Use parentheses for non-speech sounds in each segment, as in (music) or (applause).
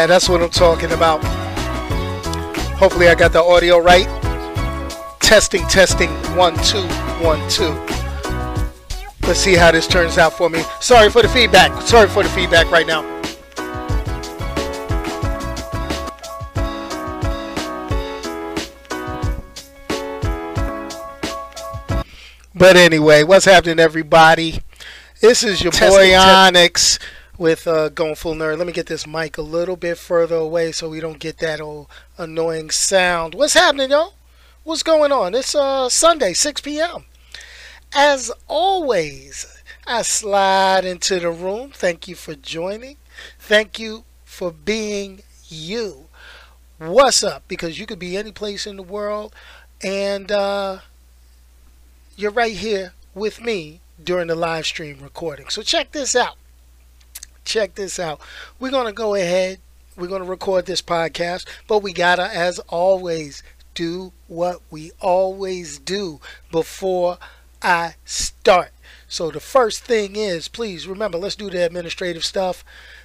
Yeah, that's what I'm talking about. Hopefully, I got the audio right. Testing, testing, one, two, one, two. Let's see how this turns out for me. Sorry for the feedback. Sorry for the feedback right now. But anyway, what's happening, everybody? This is your Testing, boy Onyx with uh, Going Full Nerd. Let me get this mic a little bit further away so we don't get that old annoying sound. What's happening, y'all? What's going on? It's uh, Sunday, 6 p.m. As always, I slide into the room. Thank you for joining. Thank you for being you. What's up? Because you could be any place in the world, and uh, you're right here with me during the live stream recording. So check this out. Check this out. We're going to go ahead. We're going to record this podcast, but we got to, as always, do what we always do before I start. So the first thing is, please remember, let's do the administrative stuff.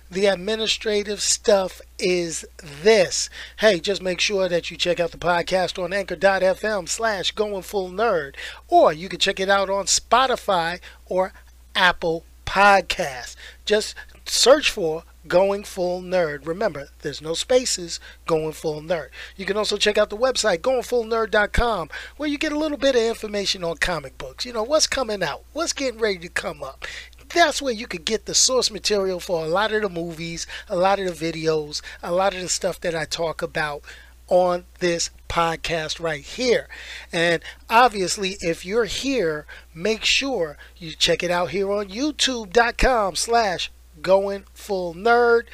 The administrative stuff is this. Hey, just make sure that you check out the podcast on anchor.fm slash going full nerd. Or you can check it out on Spotify or Apple Podcasts. Just search for Going Full Nerd. Remember, there's no spaces, Going Full Nerd. You can also check out the website, goingfullnerd.com, where you get a little bit of information on comic books. You know, what's coming out, what's getting ready to come up. That's where you could get the source material for a lot of the movies, a lot of the videos, a lot of the stuff that I talk about on this podcast right here. And obviously, if you're here, make sure you check it out here on youtube.com slash going full nerd.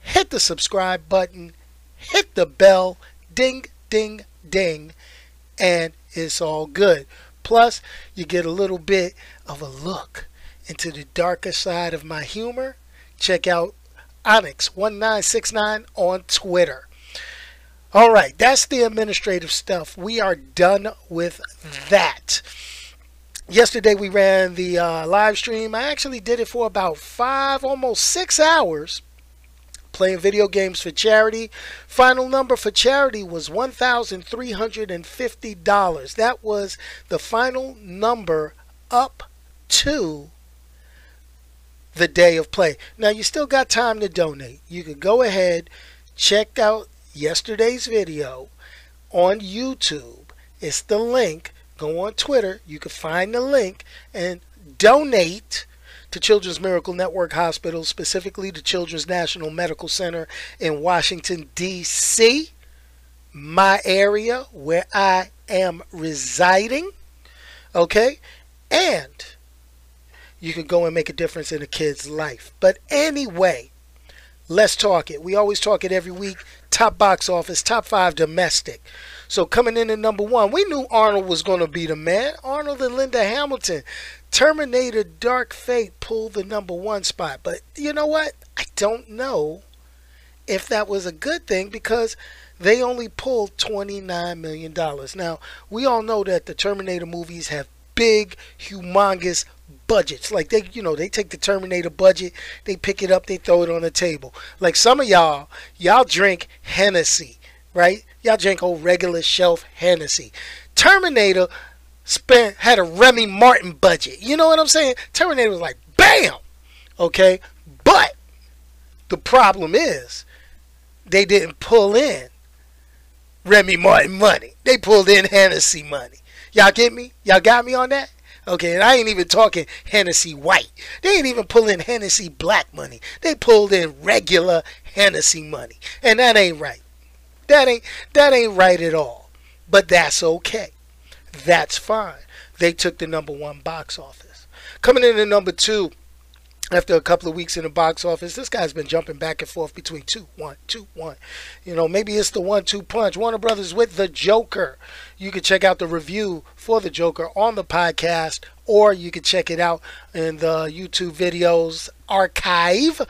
Hit the subscribe button, hit the bell, ding, ding, ding, and it's all good. Plus, you get a little bit of a look into the darker side of my humor. Check out Onyx1969 on Twitter. All right, that's the administrative stuff. We are done with that. Yesterday we ran the uh, live stream. I actually did it for about five, almost six hours, playing video games for charity. Final number for charity was $1,350. That was the final number up to the day of play. Now you still got time to donate. You can go ahead, check out yesterday's video on YouTube. It's the link. Go on Twitter. You can find the link and donate to Children's Miracle Network Hospital, specifically to Children's National Medical Center in Washington, D.C., my area where I am residing. Okay? And you can go and make a difference in a kid's life. But anyway, let's talk it. We always talk it every week. Top box office, top five domestic. So coming in at number one, we knew Arnold was going to be the man. Arnold and Linda Hamilton. Terminator Dark Fate pulled the number one spot. But you know what? I don't know if that was a good thing because they only pulled $29 million. Now, we all know that the Terminator movies have big, humongous budgets. Like they, you know, they take the Terminator budget, they pick it up, they throw it on the table. Like some of y'all, y'all drink Hennessy, right? Y'all drink old regular shelf Hennessy. Terminator spent had a Remy Martin budget. You know what I'm saying? Terminator was like, bam, okay. But the problem is, they didn't pull in Remy Martin money. They pulled in Hennessy money. Y'all get me? Y'all got me on that? Okay, and I ain't even talking Hennessy white. They ain't even pulling Hennessy black money. They pulled in regular Hennessy money. And that ain't right. That ain't that ain't right at all. But that's okay. That's fine. They took the number one box office. Coming in at number two, after a couple of weeks in the box office, this guy's been jumping back and forth between two, one, two, one. You know, maybe it's the one-two punch. Warner Brothers with the Joker. You can check out the review for the Joker on the podcast, or you can check it out in the YouTube videos archive,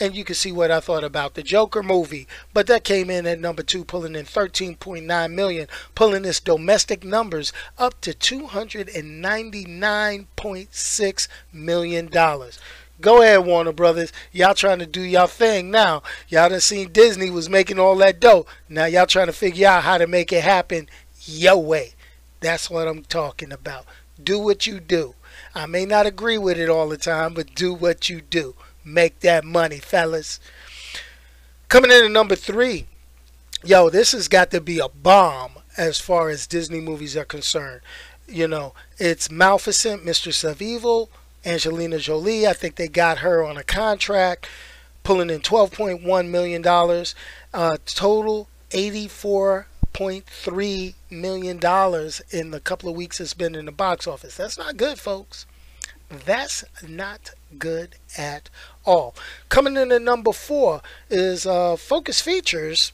and you can see what I thought about the Joker movie. But that came in at number two, pulling in 13.9 million, pulling its domestic numbers up to 299.6 million dollars. Go ahead, Warner Brothers. Y'all trying to do y'all thing now. Y'all done seen Disney was making all that dough. Now y'all trying to figure out how to make it happen your way. That's what I'm talking about. Do what you do. I may not agree with it all the time, but do what you do. Make that money, fellas. Coming in at number three. Yo, this has got to be a bomb as far as Disney movies are concerned. You know, it's Maleficent, Mistress of Evil, Angelina Jolie. I think they got her on a contract, pulling in $12.1 million. Uh, total $84.3 million in the couple of weeks it's been in the box office. That's not good, folks. That's not good at all. Coming in at number four is uh, Focus Features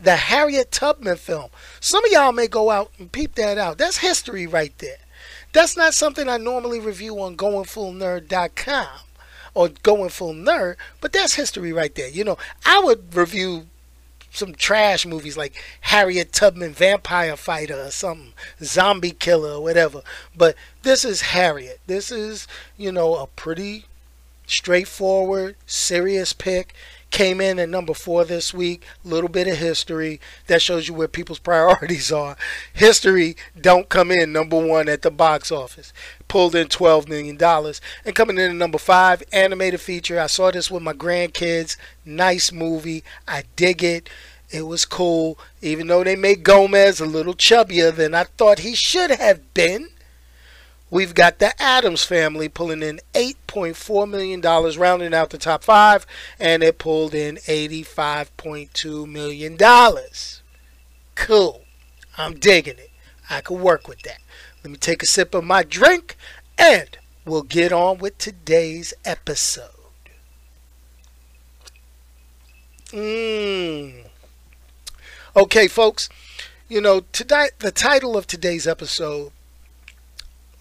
the Harriet Tubman film. Some of y'all may go out and peep that out. That's history right there. That's not something I normally review on goingfullnerd.com or Going Full Nerd, but that's history right there. You know, I would review some trash movies like Harriet Tubman Vampire Fighter or something, Zombie Killer or whatever. But this is Harriet. This is, you know, a pretty straightforward, serious pick. Came in at number four this week. Little bit of history that shows you where people's (laughs) priorities are. History don't come in number one at the box office. Pulled in $12 million. And coming in at number five, animated feature. I saw this with my grandkids. Nice movie. I dig it. It was cool. Even though they made Gomez a little chubbier than I thought he should have been. We've got the Addams family pulling in $8.4 million, rounding out the top five, and it pulled in $85.2 million. Cool. I'm digging it. I can work with that. Let me take a sip of my drink, and we'll get on with today's episode. Mmm. Okay, folks, you know, today the title of today's episode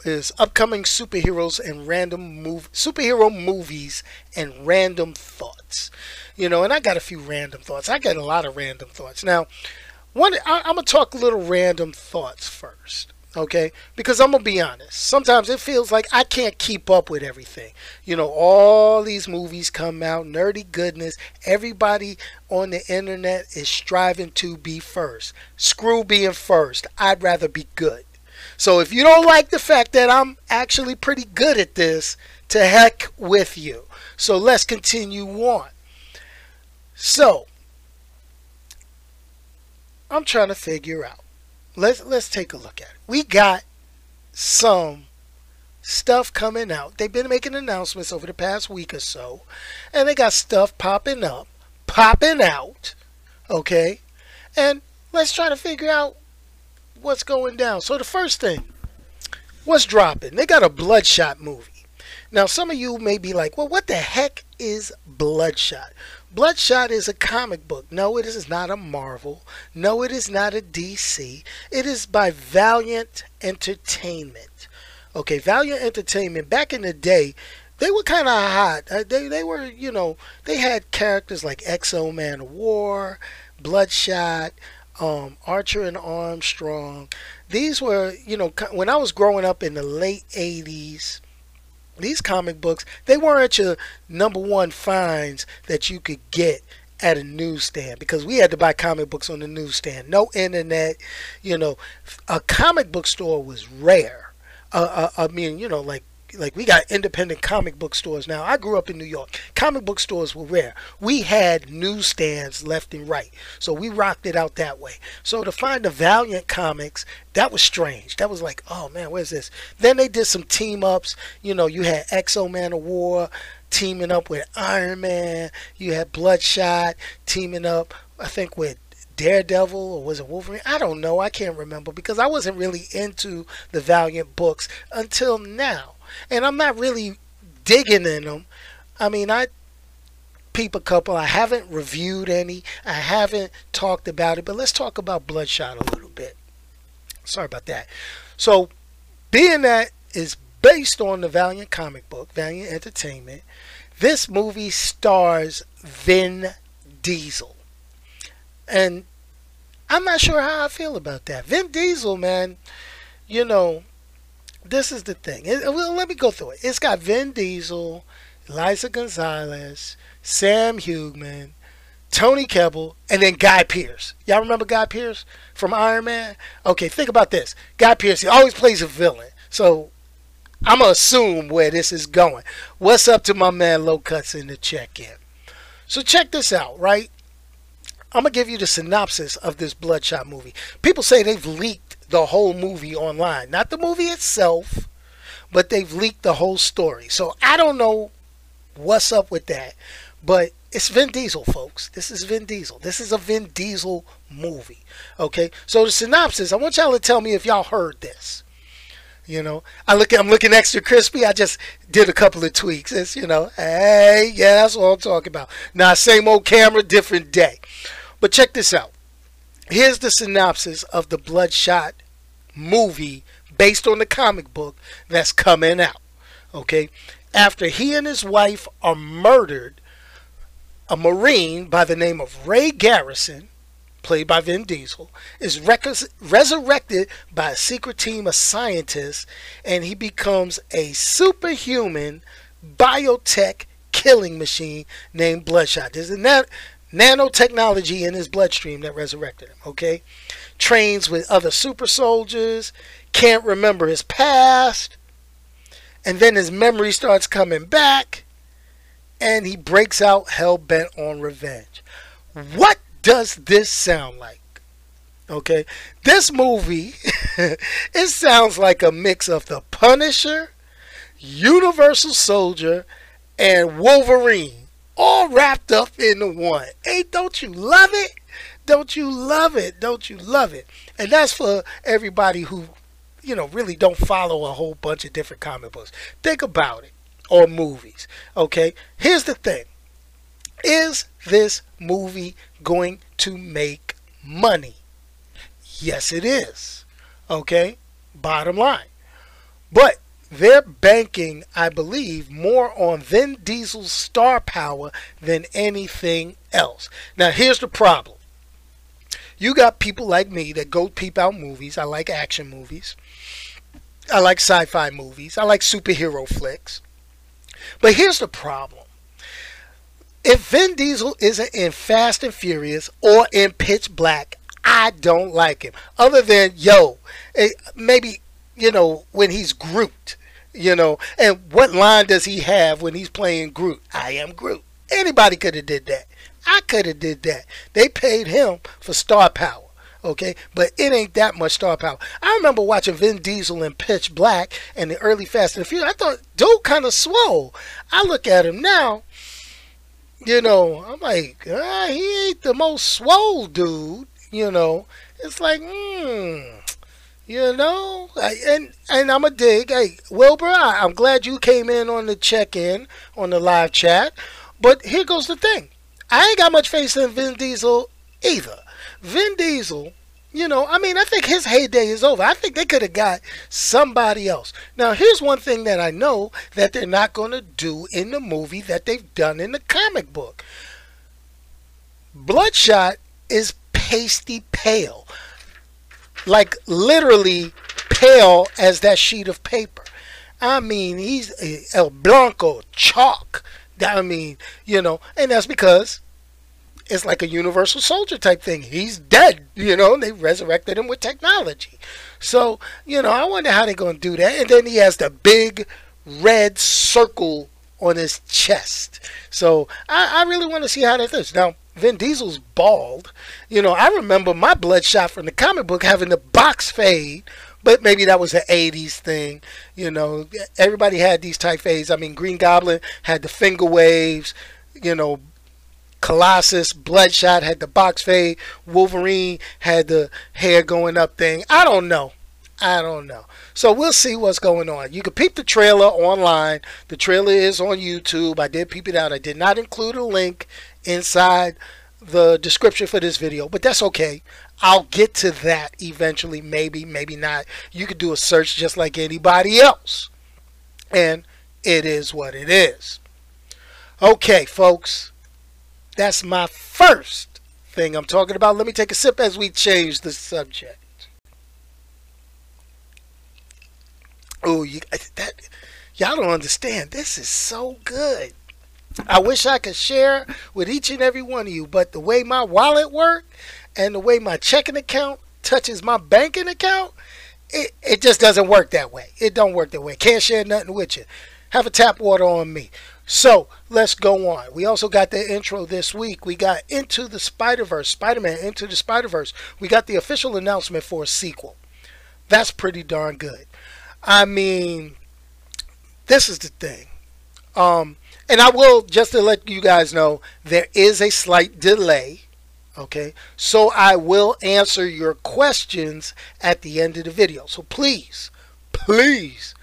is upcoming superheroes and random move superhero movies and random thoughts. You know, and I got a few random thoughts. I got a lot of random thoughts. Now, one I, I'm gonna talk a little random thoughts first. Okay, because I'm gonna be honest. Sometimes it feels like I can't keep up with everything. You know, all these movies come out, nerdy goodness. Everybody on the internet is striving to be first. Screw being first. I'd rather be good. So if you don't like the fact that I'm actually pretty good at this, to heck with you. So let's continue on. So I'm trying to figure out. Let's let's take a look at it. We got some stuff coming out. They've been making announcements over the past week or so, and they got stuff popping up, popping out. Okay, and let's try to figure out what's going down. So the first thing, what's dropping? They got a Bloodshot movie. Now some of you may be like, well, what the heck is Bloodshot? Bloodshot is a comic book. No, it is not a Marvel. No, it is not a DC. It is by Valiant Entertainment. Okay, Valiant Entertainment, back in the day, they were kind of hot. Uh, they, they were, you know, they had characters like X-O Manowar, Bloodshot, um, Archer and Armstrong. These were, you know, when I was growing up in the late 80s, these comic books, they weren't your number one finds that you could get at a newsstand because we had to buy comic books on the newsstand. No internet, you know, a comic book store was rare. Uh, uh, I mean, you know, like like we got independent comic book stores now. I grew up in New York. Comic book stores were rare. We had newsstands left and right. So we rocked it out that way. So to find the Valiant comics, that was strange. That was like, oh man, where's this? Then they did some team ups. You know, you had X-O Manowar teaming up with Iron Man. You had Bloodshot teaming up, I think, with Daredevil or was it Wolverine? I don't know. I can't remember because I wasn't really into the Valiant books until now and I'm not really digging in them. I mean, I peep a couple. I haven't reviewed any. I haven't talked about it, but let's talk about Bloodshot a little bit. Sorry about that. So, being that is based on the Valiant comic book, Valiant Entertainment, this movie stars Vin Diesel. And I'm not sure how I feel about that. Vin Diesel, man, you know, this is the thing. It, well, let me go through it. It's got Vin Diesel. Liza Gonzalez, Sam Heughan, Tony Kebbell, and then Guy Pearce. Y'all remember Guy Pearce from Iron Man? Okay, think about this. Guy Pearce, he always plays a villain. So I'm going to assume where this is going. What's up to my man Low Cuts in the check in? So check this out, right? I'm going to give you the synopsis of this Bloodshot movie. People say they've leaked the whole movie online. Not the movie itself, but they've leaked the whole story. So I don't know what's up with that. But it's Vin Diesel, folks. This is Vin Diesel. This is a Vin Diesel movie. Okay? So the synopsis, I want y'all to tell me if y'all heard this. You know, I look. I'm looking extra crispy. I just did a couple of tweaks. It's you know, hey, yeah, that's what I'm talking about. Now, same old camera, different day. But check this out. Here's the synopsis of the Bloodshot movie based on the comic book that's coming out. Okay, after he and his wife are murdered, a Marine by the name of Ray Garrison played by Vin Diesel, is resurrected by a secret team of scientists and he becomes a superhuman biotech killing machine named Bloodshot. A na- nanotechnology in his bloodstream that resurrected him, okay? Trains with other super soldiers, can't remember his past, and then his memory starts coming back and he breaks out hell bent on revenge. What does this sound like? Okay, this movie (laughs) it sounds like a mix of the Punisher, Universal Soldier, and Wolverine, all wrapped up into one. Hey, don't you love it? Don't you love it? Don't you love it? And that's for everybody who, you know, really don't follow a whole bunch of different comic books. Think about it, or movies. Okay, here's the thing: is this movie going to make money? Yes, it is. Okay? Bottom line. But they're banking, I believe, more on Vin Diesel's star power than anything else. Now, here's the problem. You got people like me that go peep out movies. I like action movies. I like sci fi movies. I like superhero flicks. But here's the problem if Vin Diesel isn't in Fast and Furious or in Pitch Black, I don't like him. Other than, yo, eh, maybe, you know, when he's Groot, you know, and what line does he have when he's playing Groot? I am Groot. Anybody could have did that. I could have did that. They paid him for star power. Okay, but it ain't that much star power. I remember watching Vin Diesel in Pitch Black and the early Fast and the Furious. I thought, dude, kind of swole. I look at him now, you know, I'm like, ah, he ain't the most swole dude. You know, it's like, hmm, you know, I, and and I'm a dig. Hey, Wilbur, I, I'm glad you came in on the check-in on the live chat. But here goes the thing: I ain't got much faith in Vin Diesel either. Vin Diesel you know, I mean, I think his heyday is over. I think they could have got somebody else. Now, here's one thing that I know that they're not going to do in the movie that they've done in the comic book. Bloodshot is pasty pale. Like literally pale as that sheet of paper. I mean, he's El Blanco, chalk. I mean, you know, and that's because it's like a universal soldier type thing. He's dead, you know, and they resurrected him with technology. So, you know, I wonder how they're going to do that. And then he has the big red circle on his chest. So I, I really want to see how that is. Now, Vin Diesel's bald. You know, I remember my Bloodshot from the comic book having the box fade, but maybe that was an 80s thing. You know, everybody had these type fades. I mean, Green Goblin had the finger waves. You know, Colossus, Bloodshot had the box fade. Wolverine had the hair going up thing. I don't know. I don't know. So we'll see what's going on. You can peep the trailer online. The trailer is on YouTube. I did peep it out. I did not include a link inside the description for this video, but that's okay. I'll get to that eventually. Maybe, maybe not. You could do a search just like anybody else. And it is what it is. Okay, folks. That's my first thing I'm talking about. Let me take a sip as we change the subject. Oh, you that Y'all don't understand. This is so good. I wish I could share with each and every one of you, but the way my wallet works and the way my checking account touches my banking account, it, it just doesn't work that way. It don't work that way. Can't share nothing with you. Have a tap water on me. So let's go on. We also got the intro this week. We got Into the Spider Verse, Spider Man Into the Spider Verse. We got the official announcement for a sequel. That's pretty darn good. I mean, this is the thing. Um, and I will just to let you guys know there is a slight delay. Okay, so I will answer your questions at the end of the video. So please, please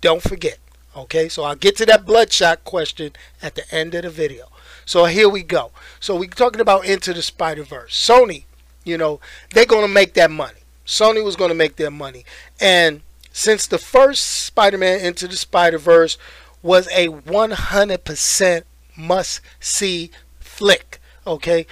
don't forget. Okay, so I'll get to that bloodshot question at the end of the video. So here we go. So we're talking about Into the Spider Verse. Sony, you know, they're going to make that money. Sony was going to make their money. And since the first Spider Man Into the Spider Verse was a 100% must see flick, okay?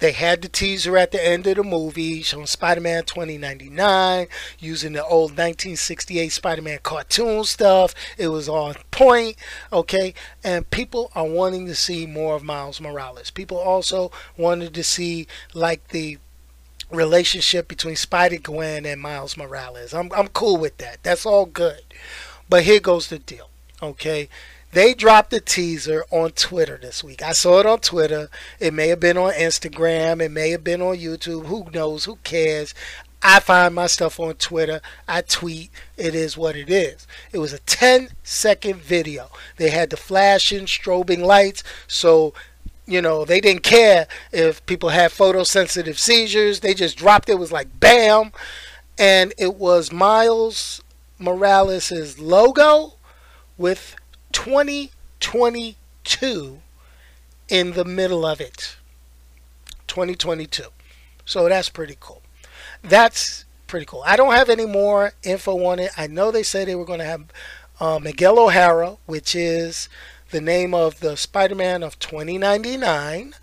They had the teaser at the end of the movie showing Spider Man 2099 using the old 1968 Spider Man cartoon stuff. It was on point, okay? And people are wanting to see more of Miles Morales. People also wanted to see, like, the relationship between Spider Gwen and Miles Morales. I'm, I'm cool with that. That's all good. But here goes the deal, okay? They dropped a teaser on Twitter this week. I saw it on Twitter. It may have been on Instagram. It may have been on YouTube. Who knows? Who cares? I find my stuff on Twitter. I tweet. It is what it is. It was a 10 second video. They had the flashing, strobing lights. So, you know, they didn't care if people had photosensitive seizures. They just dropped it. It was like bam. And it was Miles Morales' logo with 2022 in the middle of it. 2022. So that's pretty cool. That's pretty cool. I don't have any more info on it. I know they said they were going to have uh, Miguel O'Hara, which is the name of the Spider-Man of 2099.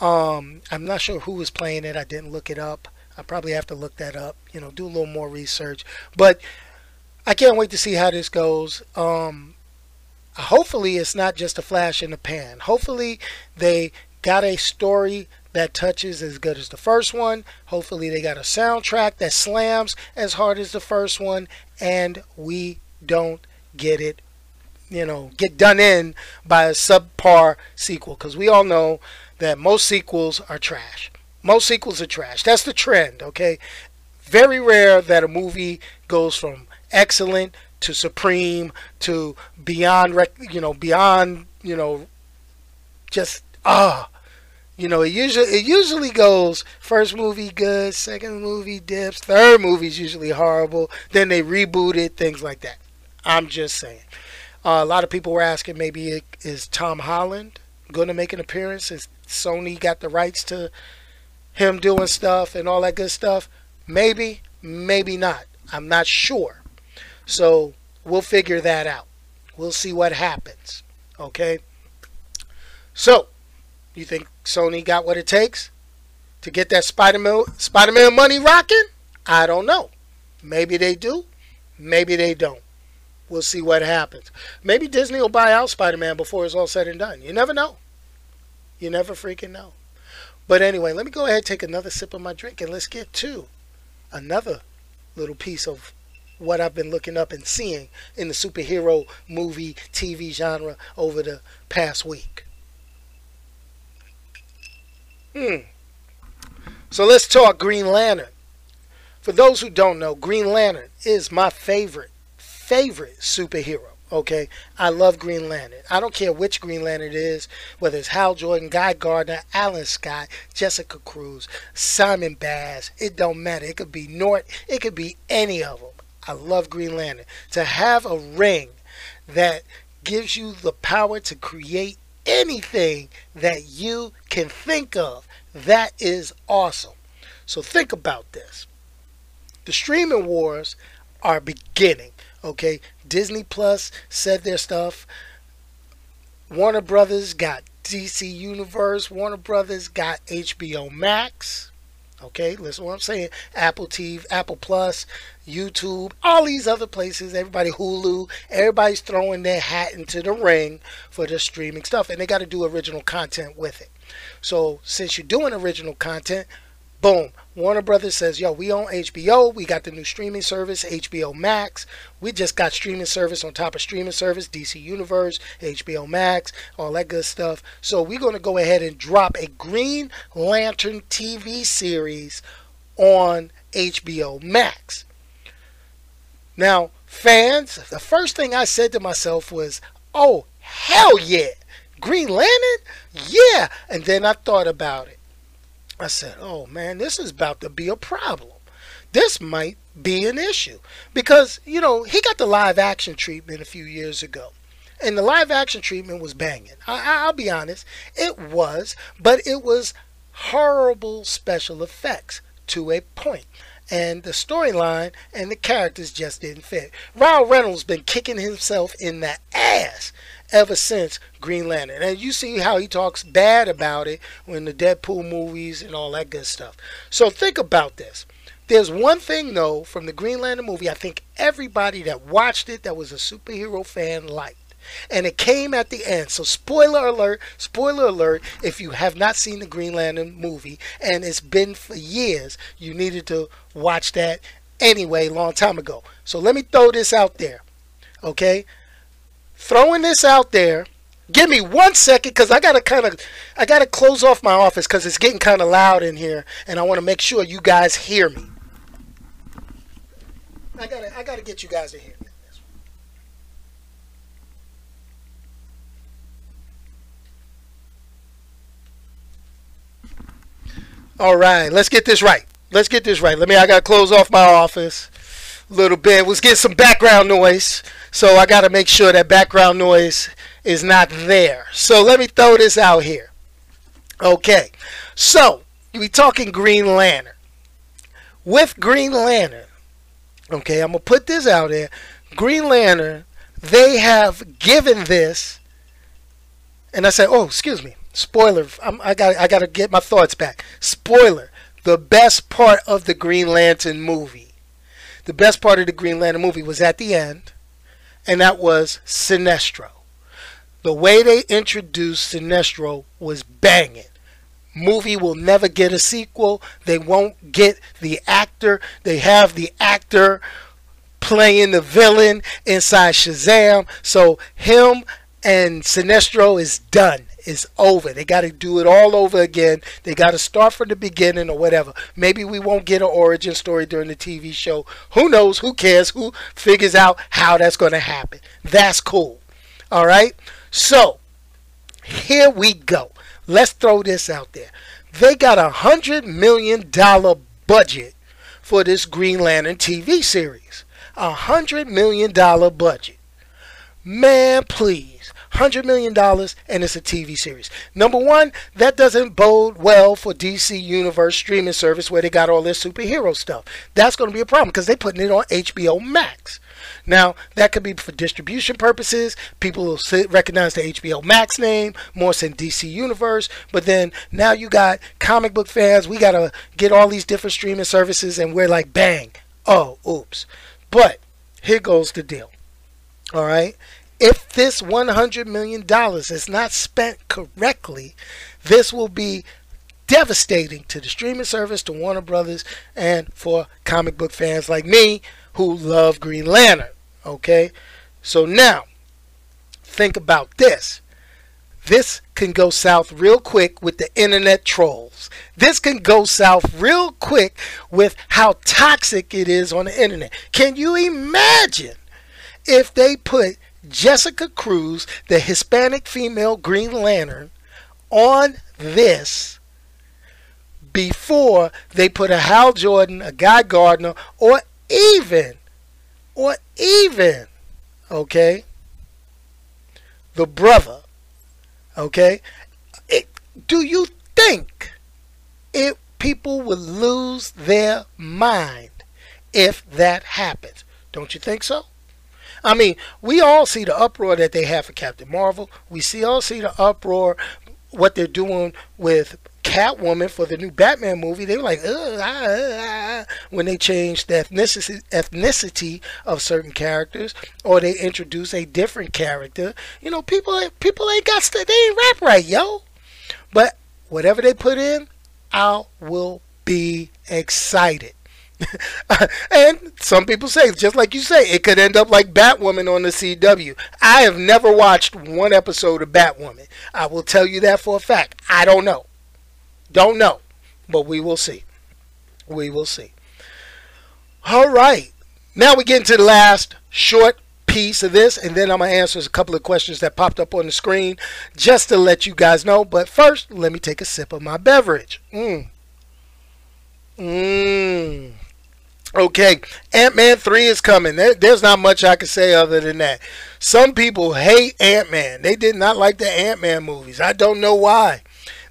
Um, I'm not sure who was playing it. I didn't look it up. I probably have to look that up. You know, do a little more research. But I can't wait to see how this goes. Um, hopefully it's not just a flash in the pan. Hopefully they got a story that touches as good as the first one. Hopefully they got a soundtrack that slams as hard as the first one and we don't get it you know get done in by a subpar sequel because we all know that most sequels are trash most sequels are trash that's the trend okay very rare that a movie goes from excellent to supreme to beyond you know beyond you know just ah. You know it usually it usually goes first movie good second movie dips third movie's usually horrible then they reboot it things like that. I'm just saying. Uh, a lot of people were asking maybe it, is tom holland going to make an appearance? Is sony got the rights to him doing stuff and all that good stuff? Maybe maybe not. I'm not sure so we'll figure that out. We'll see what happens. Okay? So, you think Sony got what it takes to get that Spider-Man Spider-Man money rocking? I don't know. Maybe they do. Maybe they don't. We'll see what happens. Maybe Disney will buy out Spider-Man before it's all said and done. You never know. You never freaking know. But anyway, let me go ahead and take another sip of my drink and let's get to another little piece of what I've been looking up and seeing in the superhero movie TV genre over the past week. Hmm. So let's talk Green Lantern. For those who don't know, Green Lantern is my favorite, favorite superhero. Okay, I love Green Lantern. I don't care which Green Lantern it is, whether it's Hal Jordan, Guy Gardner, Alan Scott, Jessica Cruz, Simon Baz. It don't matter. It could be Nort. It could be any of them. I love Green Lantern. To have a ring that gives you the power to create anything that you can think of, that is awesome. So think about this. The streaming wars are beginning. Okay, Disney Plus said their stuff. Warner Brothers got DC Universe. Warner Brothers got HBO Max. Okay, listen what I'm saying. Apple TV, Apple Plus, YouTube, all these other places, everybody Hulu, everybody's throwing their hat into the ring for the streaming stuff, and they got to do original content with it. So since you're doing original content, boom, Warner Brothers says, yo, we own HBO. We got the new streaming service, HBO Max. We just got streaming service on top of streaming service, DC Universe, HBO Max, all that good stuff. So we're going to go ahead and drop a Green Lantern TV series on HBO Max. Now, fans, the first thing I said to myself was, oh, hell yeah. Green Lantern? Yeah. And then I thought about it. I said, oh man, this is about to be a problem. This might be an issue. Because, you know, he got the live action treatment a few years ago. And the live action treatment was banging. I, will be honest, it was, but it was horrible special effects to a point. And the storyline and the characters just didn't fit. Ryan Reynolds been kicking himself in the ass ever since Green Lantern. And you see how he talks bad about it when the Deadpool movies and all that good stuff. So think about this. There's one thing though from the Green Lantern movie I think everybody that watched it that was a superhero fan liked. And it came at the end. So spoiler alert, spoiler alert, if you have not seen the Green Lantern movie and it's been for years, you needed to watch that anyway long time ago. So let me throw this out there. Okay? throwing this out there. Give me one second because I gotta kind of, I gotta close off my office because it's getting kind of loud in here, and I want to make sure you guys hear me. I gotta, I gotta get you guys to hear me. All right, let's get this right. Let's get this right. Let me. I gotta close off my office a little bit. Let's get some background noise. So I got to make sure that background noise is not there. So let me throw this out here. Okay. So we talking Green Lantern. With Green Lantern, okay, I'm to put this out there. Green Lantern, they have given this, and I said, oh, excuse me, spoiler. I'm, I got I got to get my thoughts back. Spoiler. The best part of the Green Lantern movie. The best part of the Green Lantern movie was at the end and that was Sinestro. The way they introduced Sinestro was banging. Movie will never get a sequel. They won't get the actor. They have the actor playing the villain inside Shazam. So him and Sinestro is done is over. They got to do it all over again. They got to start from the beginning or whatever. Maybe we won't get an origin story during the TV show. Who knows? Who cares? Who figures out how that's going to happen? That's cool. All right? So, here we go. Let's throw this out there. They got a hundred million dollar budget for this Green Lantern TV series. A hundred million dollar budget. Man, please $100 million and it's a TV series. Number one, that doesn't bode well for DC Universe streaming service where they got all their superhero stuff. That's going to be a problem because they're putting it on HBO Max. Now, that could be for distribution purposes. People will recognize the HBO Max name more than DC Universe. But then now you got comic book fans. We got to get all these different streaming services, and we're like, bang. Oh, oops. But here goes the deal. All right if this $100 million is not spent correctly, this will be devastating to the streaming service, to Warner Brothers, and for comic book fans like me who love Green Lantern. Okay? So now, think about this. This can go south real quick with the internet trolls. This can go south real quick with how toxic it is on the internet. Can you imagine if they put Jessica Cruz, the Hispanic female Green Lantern, on this before they put a Hal Jordan, a Guy Gardner, or even, or even, okay, the brother, okay? It, do you think if people would lose their mind if that happens? Don't you think so? I mean, we all see the uproar that they have for Captain Marvel. We see all see the uproar what they're doing with Catwoman for the new Batman movie, they were like, ah, ah, ah, when they changed the ethnicity, ethnicity of certain characters, or they introduce a different character. You know, people people ain't got they ain't rap right, yo. But whatever they put in, I will be excited. (laughs) and some people say, just like you say, it could end up like Batwoman on the CW. I have never watched one episode of Batwoman. I will tell you that for a fact. I don't know. Don't know. But we will see. We will see. All right. Now we get into the last short piece of this, and then I'm going to answer a couple of questions that popped up on the screen just to let you guys know. But first, let me take a sip of my beverage. Mmm. Mmm. Okay, Ant Man 3 is coming. There, there's not much I can say other than that. Some people hate Ant Man. They did not like the Ant Man movies. I don't know why.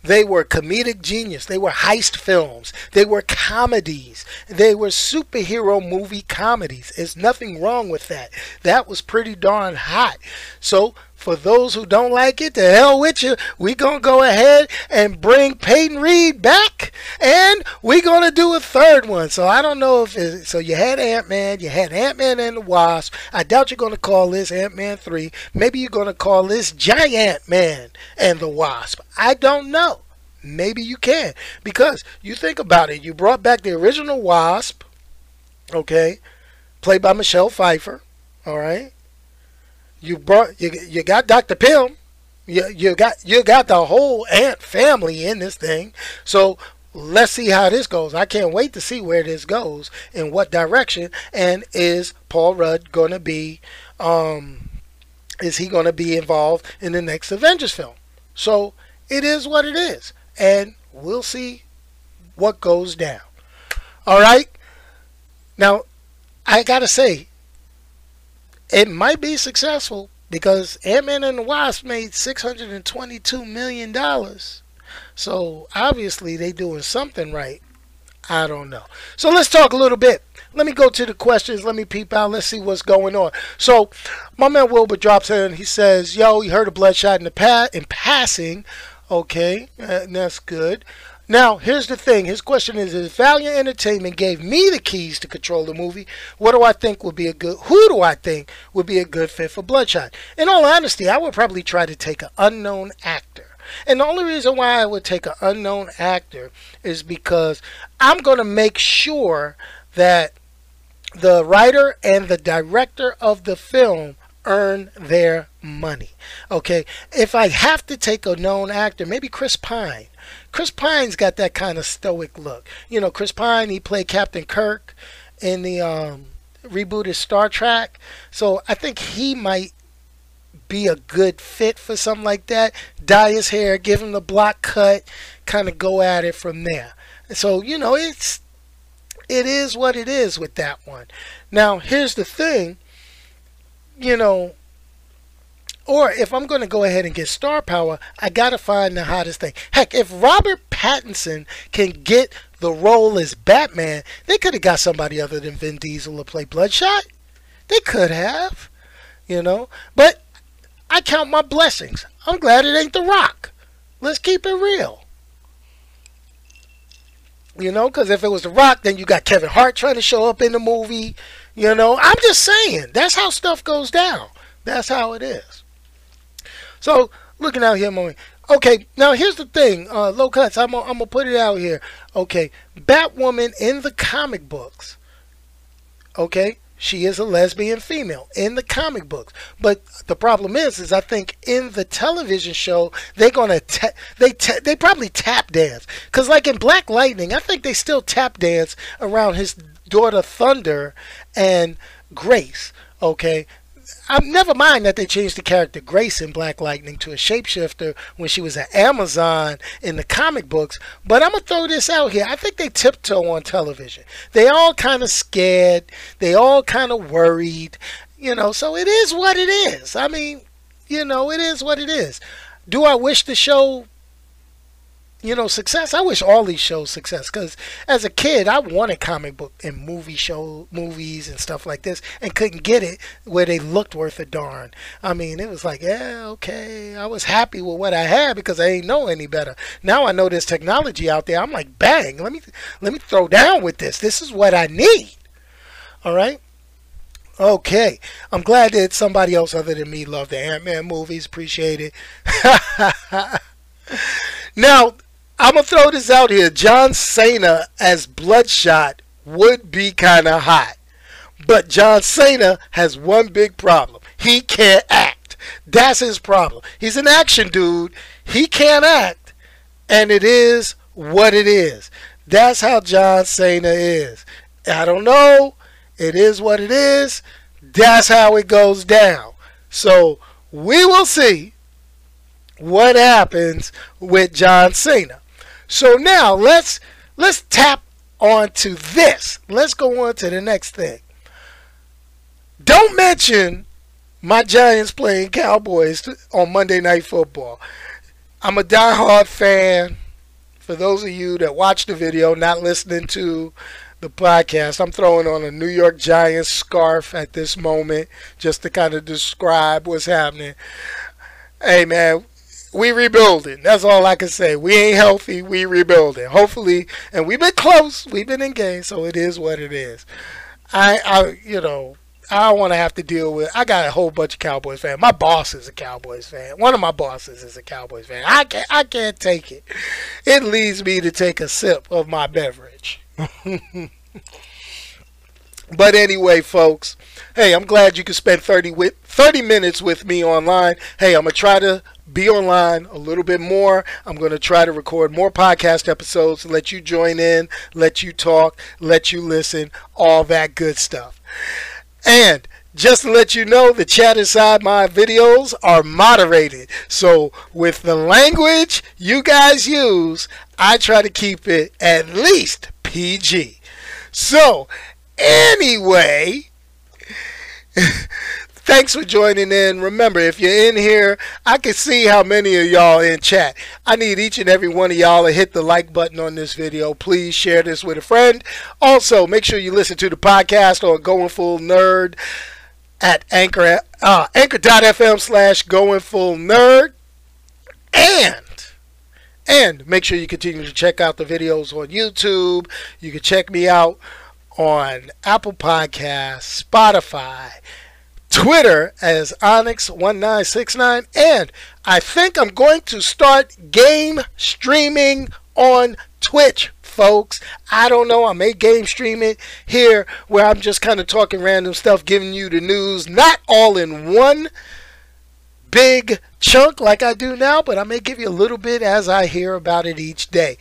They were comedic genius. They were heist films. They were comedies. They were superhero movie comedies. There's nothing wrong with that. That was pretty darn hot. So for those who don't like it, to hell with you. we going to go ahead and bring Peyton Reed back. And we going to do a third one. So I don't know if so you had Ant-Man, you had Ant-Man and the Wasp. I doubt you're going to call this Ant-Man 3. Maybe you're going to call this Giant Man and the Wasp. I don't know. Maybe you can. Because you think about it. You brought back the original Wasp. Okay. Played by Michelle Pfeiffer. All right you brought you, you got Dr. Pym. You, you got you got the whole ant family in this thing. So let's see how this goes. I can't wait to see where this goes in what direction. And is Paul Rudd going to be? Um, is he going to be involved in the next Avengers film? So it is what it is, and we'll see what goes down. All right. Now, I gotta say, it might be successful because Ant-Man and the Wasp made $622 million. So obviously they doing something right. I don't know. So let's talk a little bit. Let me go to the questions. Let me peep out. Let's see what's going on. So my man Wilbur drops in. He says, "Yo, he heard a bloodshot in the pa- in passing. Okay, uh, that's good. Now, here's the thing. His question is: If Valiant Entertainment gave me the keys to control the movie, what do I think would be a good? Who do I think would be a good fit for Bloodshot? In all honesty, I would probably try to take an unknown actor. And the only reason why I would take an unknown actor is because I'm going to make sure that the writer and the director of the film earn their money. Okay, if I have to take a known actor, maybe Chris Pine. Chris Pine's got that kind of stoic look. You know, Chris Pine, he played Captain Kirk in the um, rebooted Star Trek. So I think he might be a good fit for something like that. Dye his hair, give him the block cut, kind of go at it from there. So, you know, it's it is what it is with that one. Now, here's the thing, you know, or if I'm going to go ahead and get star power, I got to find the hottest thing. Heck, if Robert Pattinson can get the role as Batman, they could have got somebody other than Vin Diesel to play Bloodshot. They could have, you know. But I count my blessings. I'm glad it ain't The Rock. Let's keep it real. You know, because if it was The Rock, then you got Kevin Hart trying to show up in the movie. You know, I'm just saying. That's how stuff goes down. That's how it is. So looking out here, moment. Okay, now here's the thing, uh, low cuts. I'm gonna, I'm gonna put it out here. Okay, Batwoman in the comic books. Okay, she is a lesbian female in the comic books. But the problem is, is I think in the television show they're gonna ta- they ta- they probably tap dance because like in Black Lightning, I think they still tap dance around his daughter Thunder and Grace. Okay, I'm never mind that they changed the character Grace in Black Lightning to a shapeshifter when she was an Amazon in the comic books. But I'm gonna throw this out here. I think they tiptoe on television. They all kind of scared. They all kind of worried. You know, so it is what it is. I mean, you know, it is what it is. Do I wish the show you know, success. I wish all these shows success because as a kid, I wanted comic book and movie show movies and stuff like this, and couldn't get it where they looked worth a darn. I mean, it was like, yeah, okay. I was happy with what I had because I ain't know any better. Now I know there's technology out there. I'm like, bang, let me let me throw down with this. This is what I need. All right. Okay, I'm glad that somebody else other than me loved the Ant-Man movies. Appreciate it. (laughs) now, I'm gonna throw this out here. John Cena as Bloodshot would be kind of hot, but John Cena has one big problem. He can't act. That's his problem. He's an action dude. He can't act, and it is what it is. That's how John Cena is. I don't know. It is what it is. That's how it goes down. So we will see what happens with John Cena. So now let's let's tap onto this. Let's go on to the next thing. Don't mention my Giants playing Cowboys on Monday Night Football. I'm a diehard fan. For those of you that watch the video, not listening to the podcast, I'm throwing on a New York Giants scarf at this moment just to kind of describe what's happening. Hey man, we rebuilding. That's all I can say. We ain't healthy. We rebuilding. Hopefully, and we've been close. We've been engaged, so it is what it is. I, I, you know, I don't want to have to deal with. I got a whole bunch of Cowboys fans. My boss is a Cowboys fan. One of my bosses is a Cowboys fan. I can't. I can't take it. It leads me to take a sip of my beverage. (laughs) but anyway, folks. Hey, I'm glad you could spend 30 with 30 minutes with me online. Hey, I'm gonna try to be online a little bit more. I'm going to try to record more podcast episodes, let you join in, let you talk, let you listen, all that good stuff. And just to let you know, the chat inside my videos are moderated. So with the language you guys use, I try to keep it at least PG. So anyway, (laughs) Thanks for joining in. Remember, if you're in here, I can see how many of y'all in chat. I need each and every one of y'all to hit the like button on this video. Please share this with a friend. Also, make sure you listen to the podcast on Going Full Nerd at Anchor uh, Anchor.fm slash Going Full Nerd. And and make sure you continue to check out the videos on YouTube. You can check me out on Apple Podcasts, Spotify, Twitter as Onyx1969, and I think I'm going to start game streaming on Twitch, folks. I don't know. I may game stream it here where I'm just kind of talking random stuff, giving you the news, not all in one big chunk like I do now, but I may give you a little bit as I hear about it each day.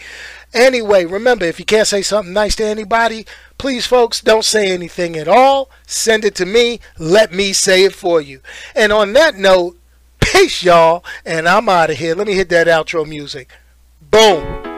Anyway, remember, if you can't say something nice to anybody, please, folks, don't say anything at all. Send it to me. Let me say it for you. And on that note, peace, y'all. And I'm out of here. Let me hit that outro music. Boom.